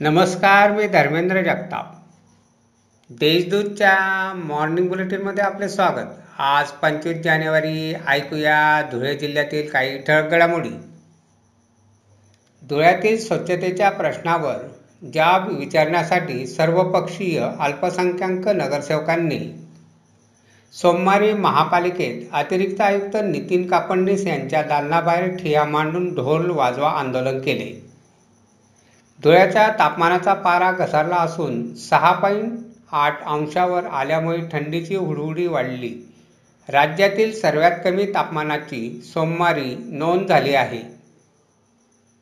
नमस्कार मी धर्मेंद्र जगताप. देशदूतच्या मॉर्निंग बुलेटिनमध्ये आपले स्वागत. आज पंचवीस जानेवारी ऐकूया धुळे जिल्ह्यातील काही ठळक घडामोडी. धुळ्यातील स्वच्छतेच्या प्रश्नावर जाब विचारण्यासाठी सर्वपक्षीय अल्पसंख्याक नगरसेवकांनी सोमवारी महापालिकेत अतिरिक्त आयुक्त नितीन कापडणीस यांच्या दालनाबाहेर ठिया मांडून ढोल वाजवा आंदोलन केले. धुळ्याच्या तापमानाचा पारा घसरला असून सहा पॉईंट आठ अंशावर आल्यामुळे थंडीची हुडहुडी वाढली. राज्यातील सर्वात कमी तापमानाची सोमवारी नोंद झाली आहे.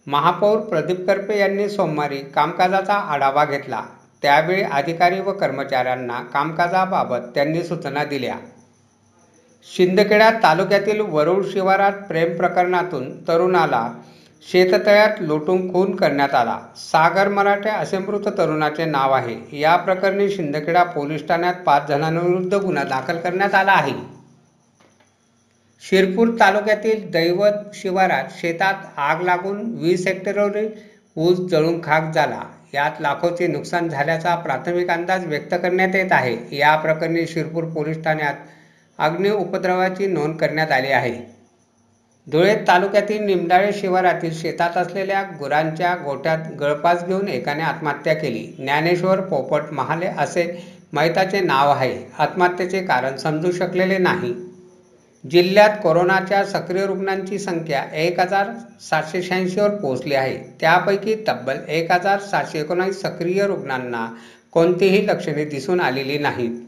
महापौर प्रदीप करपे यांनी सोमवारी कामकाजाचा आढावा घेतला. त्यावेळी अधिकारी व कर्मचाऱ्यांना कामकाजाबाबत त्यांनी सूचना दिल्या. शिंदखेडा तालुक्यातील वरुड शिवारात प्रेम प्रकरणातून तरुणाला शेततळ्यात लुटून खून करण्यात आला. सागर मराठे असे मृत तरुणाचे नाव आहे. या प्रकरणी शिंदखेडा पोलीस ठाण्यात पाच जणांविरुद्ध गुन्हा दाखल करण्यात आला आहे. शिरपूर तालुक्यातील दैवत शिवारात शेतात आग लागून वीस हेक्टरवरील ऊस जळून खाक झाला. यात लाखोचे नुकसान झाल्याचा प्राथमिक अंदाज व्यक्त करण्यात येत आहे. या प्रकरणी शिरपूर पोलीस ठाण्यात अग्नी उपद्रवाची नोंद करण्यात आली आहे. धुळे तालुक्यातील निमडाळे शिवारातील शेतात असलेल्या गुरांच्या गोठ्यात गळपास घेऊन एकाने आत्महत्या केली. ज्ञानेश्वर पोपट महाले असे मैताचे नाव आहे. आत्महत्येचे कारण समजू शकलेले नाही. जिल्ह्यात कोरोनाच्या सक्रिय रुग्णांची संख्या एक हजार सातशे शहाऐंशीवर पोहोचली आहे. त्यापैकी तब्बल एक हजार सातशे एकोणावीस सक्रिय रुग्णांना कोणतीही लक्षणे दिसून आलेली नाहीत.